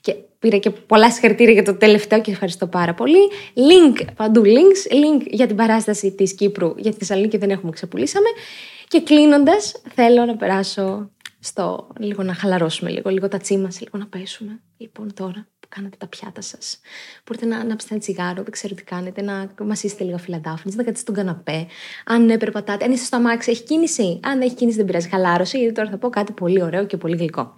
Και πήρα και πολλά συγχαρητήρια για το τελευταίο και ευχαριστώ πάρα πολύ. Link, παντού links. Link για την παράσταση της Κύπρου, για τη Θεσσαλονίκη δεν έχουμε ξεπουλήσαμε. Και κλείνοντας, θέλω να περάσω στο λίγο να χαλαρώσουμε λίγο, λίγο τα τσίμα, λίγο να πέσουμε. Λοιπόν, τώρα κάνετε τα πιάτα σας. Μπορείτε να ανάψετε ένα τσιγάρο, δεν ξέρω τι κάνετε, να μασίσετε λίγα φυλαντάφνη, να κάτσετε στον καναπέ. Αν ναι, περπατάτε. Αν είστε στο αμάξι, έχει κίνηση. Αν δεν έχει κίνηση, δεν πειράζει. Χαλάρωση, γιατί τώρα θα πω κάτι πολύ ωραίο και πολύ γλυκό.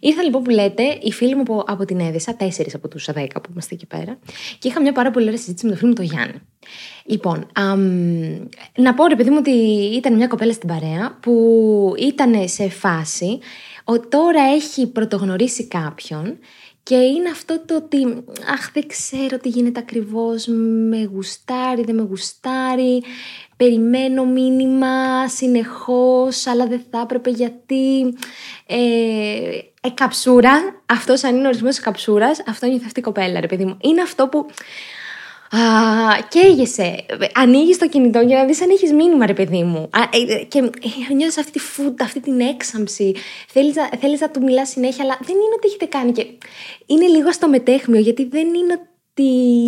Ήρθα λοιπόν που λέτε, οι φίλοι μου από, από την Έδεσα, τέσσερις από τους 10 που είμαστε εκεί πέρα, και είχα μια πάρα πολύ ωραία συζήτηση με τον φίλο μου τον Γιάννη. Λοιπόν, αμ, να πω ρε παιδί μου ότι ήταν μια κοπέλα στην παρέα που ήταν σε φάση ότι τώρα έχει πρωτογνωρίσει κάποιον και είναι αυτό το ότι, αχ δεν ξέρω τι γίνεται ακριβώς, με γουστάρει, δεν με γουστάρει, περιμένω μήνυμα συνεχώς, αλλά δεν θα έπρεπε γιατί... Ε, ε, καψούρα, αυτός αν είναι ο ορισμός της καψούρας, αυτό νιώθει αυτή η κοπέλα, ρε παιδί μου. Είναι αυτό που Α, καίγεσαι. Ανοίγεις το κινητό για να δεις αν έχεις μήνυμα, ρε παιδί μου. Α, ε, και ε, νιώθεις αυτή τη φούτα, αυτή την έξαμψη. Θέλεις να, θέλεις να του μιλάς συνέχεια, αλλά δεν είναι ότι έχετε κάνει. Και είναι λίγο στο μετέχμιο, γιατί δεν είναι ότι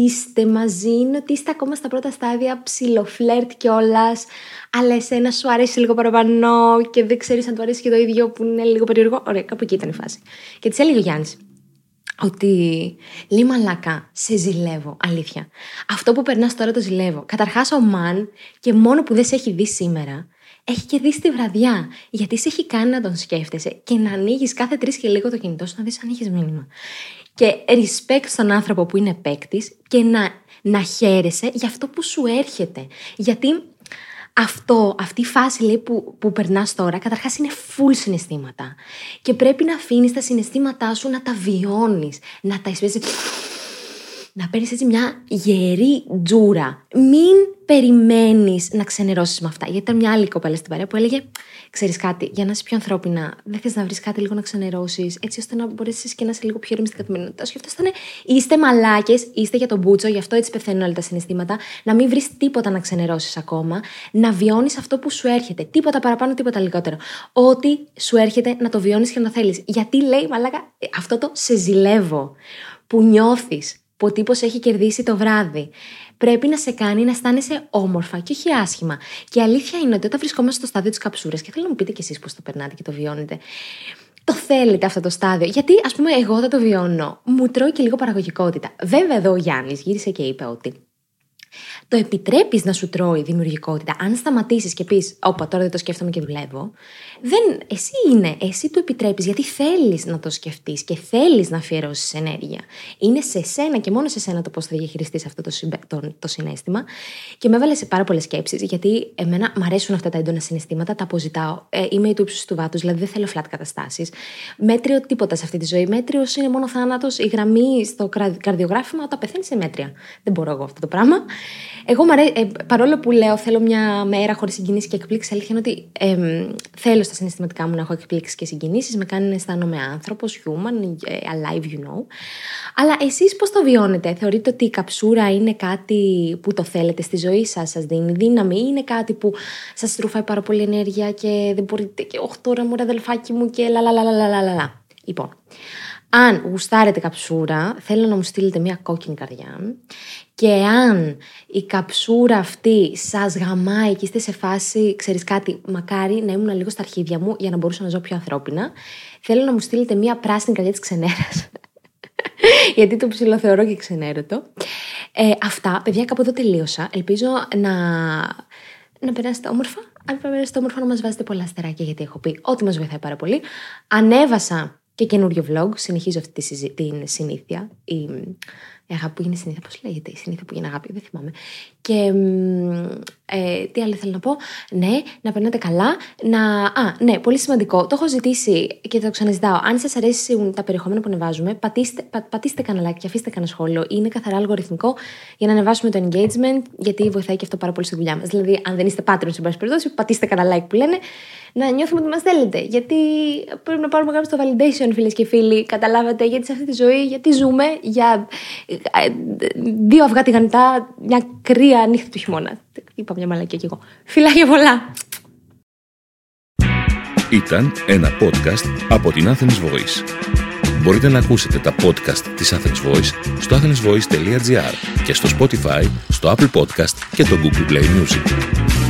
είστε μαζί, είναι ότι είστε ακόμα στα πρώτα στάδια ψιλοφλερτ κιόλας. Αλλά εσένα σου αρέσει λίγο παραπάνω και δεν ξέρεις αν του αρέσει και το ίδιο που είναι λίγο περίεργο. Ωραία, κάπου εκεί ήταν η φάση. Και τη έλεγε ο Γιάννης ότι λέει μαλακά, σε ζηλεύω, αλήθεια. Αυτό που περνάς τώρα το ζηλεύω. Καταρχάς ο Μαν και μόνο που δεν σε έχει δει σήμερα, έχει και δει τη βραδιά. Γιατί σε έχει κάνει να τον σκέφτεσαι και να ανοίγεις κάθε τρεις και λίγο το κινητό σου να δεις αν έχεις μήνυμα. Και respect στον άνθρωπο που είναι παίκτης και να, να χαίρεσαι για αυτό που σου έρχεται. Γιατί αυτό, αυτή η φάση λέει, που, που περνάς τώρα, καταρχάς είναι full συναισθήματα. Και πρέπει να αφήνεις τα συναισθήματά σου να τα βιώνεις, να τα εισπέσει. Να παίρνεις έτσι μια γερή τζούρα. Μην περιμένεις να ξενερώσεις με αυτά. Γιατί ήταν μια άλλη κοπέλα στην παρέα που έλεγε: Ξέρεις κάτι, για να είσαι πιο ανθρώπινα, δεν θες να βρεις κάτι λίγο να ξενερώσεις, έτσι ώστε να μπορέσεις και να είσαι λίγο πιο ήρεμη στην καθημερινότητα. Και αυτό ήταν: Είστε μαλάκες, είστε για τον μπούτσο, γι' αυτό έτσι πεθαίνουν όλα τα συναισθήματα. Να μην βρεις τίποτα να ξενερώσεις ακόμα, να βιώνεις αυτό που σου έρχεται. Τίποτα παραπάνω, τίποτα λιγότερο. Ό,τι σου έρχεται να το βιώνεις και να το θέλεις. Γιατί λέει, μαλάκα, αυτό το σε ζηλεύω που νιώθεις που ο τύπος έχει κερδίσει το βράδυ πρέπει να σε κάνει να αισθάνεσαι όμορφα και όχι άσχημα. Και η αλήθεια είναι ότι όταν βρισκόμαστε στο στάδιο της καψούρας, και θέλω να μου πείτε κι εσείς πώς το περνάτε και το βιώνετε, το θέλετε αυτό το στάδιο; Γιατί, ας πούμε, εγώ δεν το βιώνω. Μου τρώει και λίγο παραγωγικότητα. Βέβαια, εδώ ο Γιάννης γύρισε και είπε ότι το επιτρέπεις να σου τρώει δημιουργικότητα. Αν σταματήσεις και πεις, Όπα, τώρα δεν το σκέφτομαι και δουλεύω, δεν, εσύ είναι, εσύ το επιτρέπεις γιατί θέλεις να το σκεφτείς και θέλεις να αφιερώσεις ενέργεια. Είναι σε σένα και μόνο σε σένα το πώς θα διαχειριστείς αυτό το, το, το συνέστημα. Και με έβαλες σε πάρα πολλές σκέψεις, γιατί εμένα μου αρέσουν αυτά τα έντονα συναισθήματα, τα αποζητάω. Ε, είμαι η του ύψους του βάτου, δηλαδή δεν θέλω flat καταστάσεις. Μέτριο τίποτα σε αυτή τη ζωή. Μέτριος είναι μόνο θάνατος. Η γραμμή στο καρδιογράφημα όταν πεθαίνεις σε μέτρια. Δεν μπορώ εγώ αυτό το πράγμα. Εγώ, μ' αρέ- ε, παρόλο που λέω θέλω μια μέρα χωρίς συγκινήσεις και εκπλήξεις, αλήθεια είναι ότι εμ, θέλω στα συναισθηματικά μου να έχω εκπλήξεις και συγκινήσεις. Με κάνει να αισθάνομαι άνθρωπος, human, ε, alive, you know. Αλλά εσείς πώς το βιώνετε, Θεωρείτε ότι η καψούρα είναι κάτι που το θέλετε στη ζωή σας, σας δίνει δύναμη, ή είναι κάτι που σας τρουφάει πάρα πολύ ενέργεια και δεν μπορείτε και οχ τώρα μου ρε αδελφάκι μου και λαλαλαλαλαλαλα. Λοιπόν, αν γουστάρετε καψούρα, θέλω να μου στείλετε μια κόκκινη καρδιά. Και αν η καψούρα αυτή σας γαμάει και είστε σε φάση, ξέρεις κάτι, μακάρι να ήμουν λίγο στα αρχίδια μου για να μπορούσα να ζω πιο ανθρώπινα, θέλω να μου στείλετε μια πράσινη καρδιά της ξενέρας. Γιατί το ψηλοθεωρώ και ξενέρωτο. Ε, αυτά, παιδιά, κάπου εδώ τελείωσα. Ελπίζω να, να περάσετε όμορφα. Αν περάσετε όμορφα, να μας βάζετε πολλά αστεράκια, γιατί έχω πει ότι μας βοηθάει πάρα πολύ. Ανέβασα και καινούριο vlog. Συνεχίζω αυτή τη συζη- την συνήθεια. Η, η αγάπη που γίνει συνήθεια. Πώς λέγεται, η συνήθεια που γίνει αγάπη, δεν θυμάμαι. Και μ, ε, τι άλλο θέλω να πω; Ναι, να περνάτε καλά. Να... Α, ναι, πολύ σημαντικό. Το έχω ζητήσει και το ξαναζητάω. Αν σας αρέσουν τα περιεχόμενα που ανεβάζουμε, πατήστε, πα, πατήστε κανένα like και αφήστε κανένα σχόλιο. Είναι καθαρά αλγοριθμικό για να ανεβάσουμε το engagement, γιατί βοηθάει και αυτό πάρα πολύ στη δουλειά μας. Δηλαδή, αν δεν είστε Patreon, σε πάση περιπτώσει, πατήστε κανένα like που λένε, να νιώθουμε ότι μας θέλετε. Γιατί πρέπει να πάρουμε κάποιο το validation, φίλες και φίλοι. Καταλάβατε, γιατί σε αυτή τη ζωή, γιατί ζούμε για ε, δύο αυγά τηγανιτά, μια κρύα νύχτα του χειμώνα. Είπα μια μαλακία κι εγώ. Φιλάκια πολλά! Ήταν ένα podcast από την Athens Voice. Μπορείτε να ακούσετε τα podcast της Athens Voice στο athensvoice.gr και στο Spotify, στο Apple Podcast και το Google Play Music.